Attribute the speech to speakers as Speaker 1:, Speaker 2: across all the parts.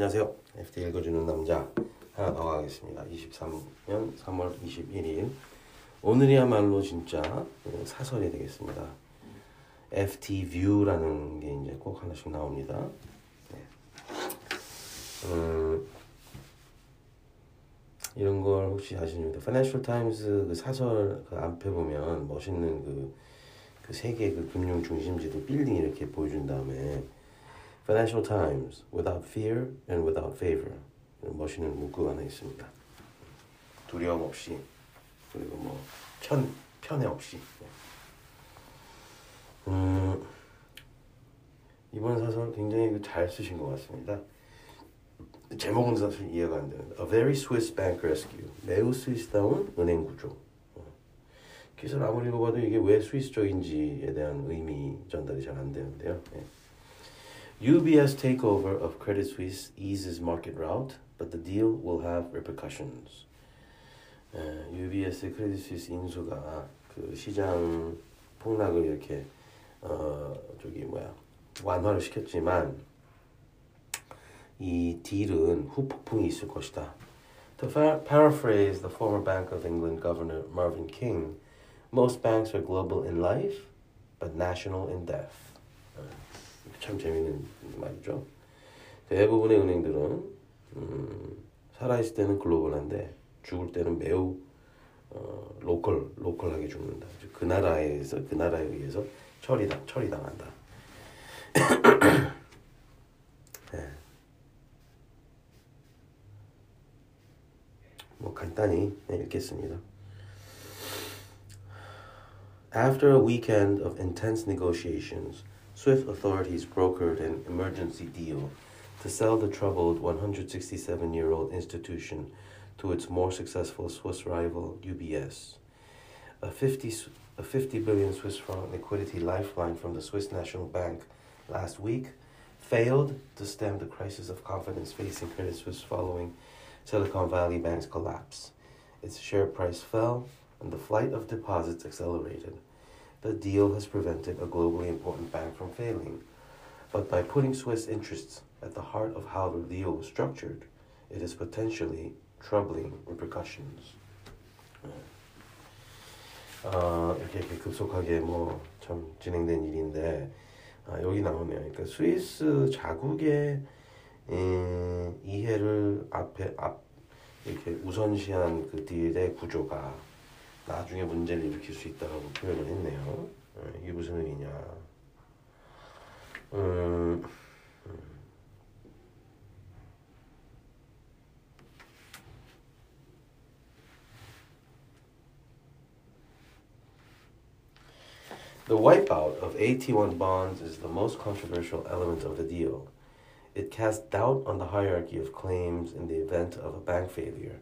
Speaker 1: 안녕하세요. FT 읽어주는 남자 하나 더 가겠습니다. 23년 3월 21일 오늘이야말로 진짜 사설이 되겠습니다. FT View라는 게 이제 꼭 하나씩 나옵니다. 네. 음, 이런 걸 혹시 아십니까? Financial Times 그 사설 그 앞에 보면 멋있는 그, 그 세계 그 금융 중심지도 빌딩 이렇게 보여준 다음에 Financial Times without fear and without favor 멋있는 문구가 하나 있습니다. 두려움 없이 그리고 뭐 편, 편애 없이 음, 이번 사설 굉장히 잘 쓰신 것 같습니다. 제목은 사실 이해가 안 되는데 A very Swiss bank rescue 매우 스위스다운 은행 구조 기사를 아무리 읽어봐도 이게 왜 스위스적인지에 대한 의미 전달이 잘 안 되는데요. 네. UBS takeover of Credit Suisse eases market rout, but the deal will have repercussions. 에, UBS 크레딧 스위스 인수가 그 시장 폭락을 이렇게 어 저기 뭐야 완화를 시켰지만 이 딜은 후폭풍이 있을 것이다. To paraphrase the former Bank of England Governor Marvin King, most banks are global in life, but national in death. 참 재밌는 말이죠. 대부분의 은행들은 음, 살아있을 때는 글로벌한데 죽을 때는 매우 어, 로컬 로컬하게 죽는다. 그 나라에서 그 나라에 의해서 처리당 처리당한다. 네. 뭐 간단히 읽겠습니다. After a weekend of intense negotiations, Swift authorities brokered an emergency deal to sell the troubled 167 year old institution to its more successful Swiss rival UBS. A 50, a 50 billion Swiss franc liquidity lifeline from the Swiss National Bank last week failed to stem the crisis of confidence facing Credit Suisse following Silicon Valley Bank's collapse. Its share price fell and the flight of deposits accelerated. The deal has prevented a globally important bank from failing. But by putting Swiss interests at the heart of how the deal was structured, it is potentially troubling repercussions. 어, 이렇게, 이렇게 급속하게 뭐 참 진행된 일인데 아, 여기 나오네요. 그러니까 스위스 자국의 에, 이해를 앞에 앞 이렇게 우선시한 그 딜의 구조가 나중에 문제를 일으킬 수 있다고 표현을 했네요. 이게 무슨 의미냐? 음, The wipeout of AT1 bonds is the most controversial element of the deal. It casts doubt on the hierarchy of claims in the event of a bank failure.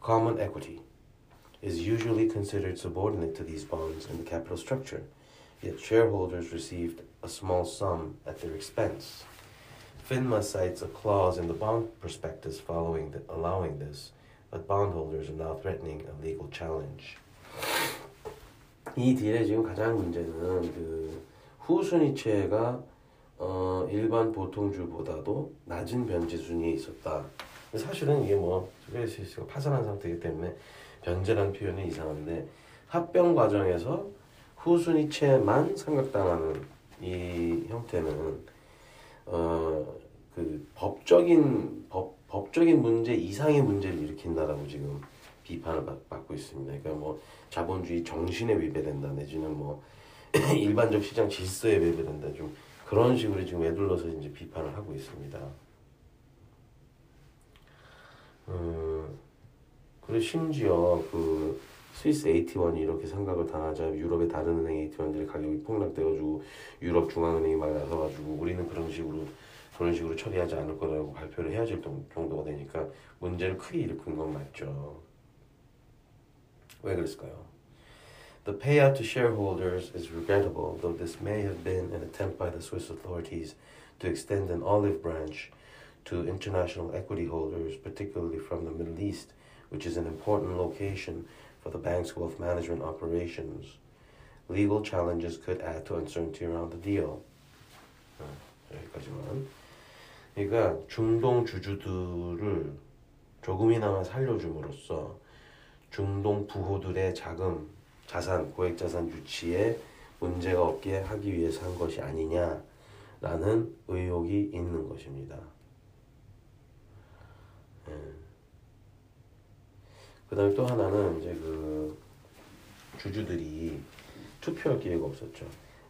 Speaker 1: Common equity, is usually considered subordinate to these bonds in the capital structure, yet shareholders received a small sum at their expense. FINMA cites a clause in the bond prospectus following the, allowing this, but bondholders are now threatening a legal challenge. 이 딜의 지금 가장 문제는 그 후순위채가 어, 일반 보통주보다도 낮은 변제 순위에 있었다. 사실은 이게 뭐 스페이스가 파산한 상태이기 때문에 변제라는 표현이 이상한데 합병 과정에서 후순위채만 삼각당하는 이 형태는 어 그 법적인 법 법적인 문제 이상의 문제를 일으킨다라고 지금 비판을 받 고 있습니다. 그러니까 뭐 자본주의 정신에 위배된다 내지는 뭐 일반적 시장 질서에 위배된다 좀 그런 식으로 지금 애둘러서 이제 비판을 하고 있습니다. 음. 그리고 심지어 그 스위스 AT1이 이렇게 상각을 당하자 유럽의 다른 은행 AT1들의 가격이 폭락돼가지고 유럽 중앙은행이 막 나서가지고 우리는 그런 식으로 그런 식으로 처리하지 않을 거라고 발표를 해야 될 정도가 되니까 문제를 크게 일으킨 건 맞죠. 왜 그랬을까요? The payout to shareholders is regrettable, though this may have been an attempt by the Swiss authorities to extend an olive branch to international equity holders, particularly from the Middle East, which is an important location for the bank's wealth management operations. Legal challenges could add to uncertainty around the deal. 여기까지만. 그러니까 중동 주주들을 조금이나마 살려줌으로써 중동 부호들의 자금, 자산, 고액 자산 유치에 문제가 없게 하기 위해서 한 것이 아니냐라는 의혹이 있는 것입니다. 예. 그다음에 또 하나는 이제 그 주주들이 투표할 기회가 없었죠.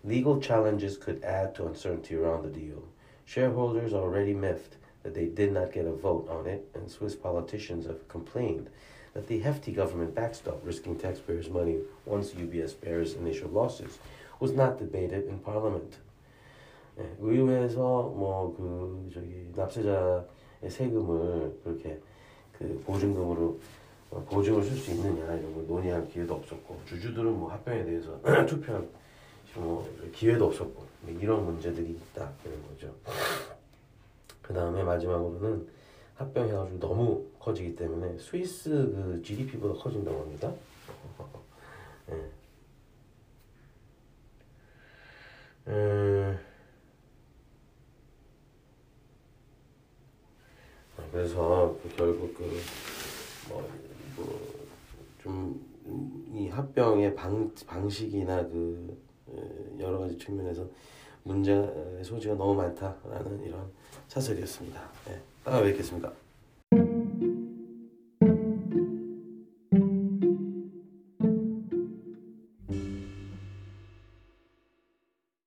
Speaker 1: Legal challenges could add to uncertainty around the deal. Shareholders are already miffed that they did not get a vote on it, and Swiss politicians have complained that the hefty government backstop risking taxpayers' money once UBS bears initial losses was not debated in Parliament. 예, 의회에서 뭐 그 저기 납세자의 세금을 그렇게 그 보증금으로 어, 보증을 쓸 수 있느냐 이런 걸 논의할 기회도 없었고 주주들은 뭐 합병에 대해서 투표할 뭐 기회도 없었고 뭐 이런 문제들이 있다 이런 거죠. 그 다음에 마지막으로는 합병해가 지고 너무 커지기 때문에 스위스 그 GDP보다 커진다고 합니다. 예. 음, 아, 그래서 그 결국 그뭐 좀이 합병의 방 방식이나 그 어, 여러 가지 측면에서 문제 소지가 너무 많다라는 이런 사설이었습니다. 네, 다음에 뵙겠습니다.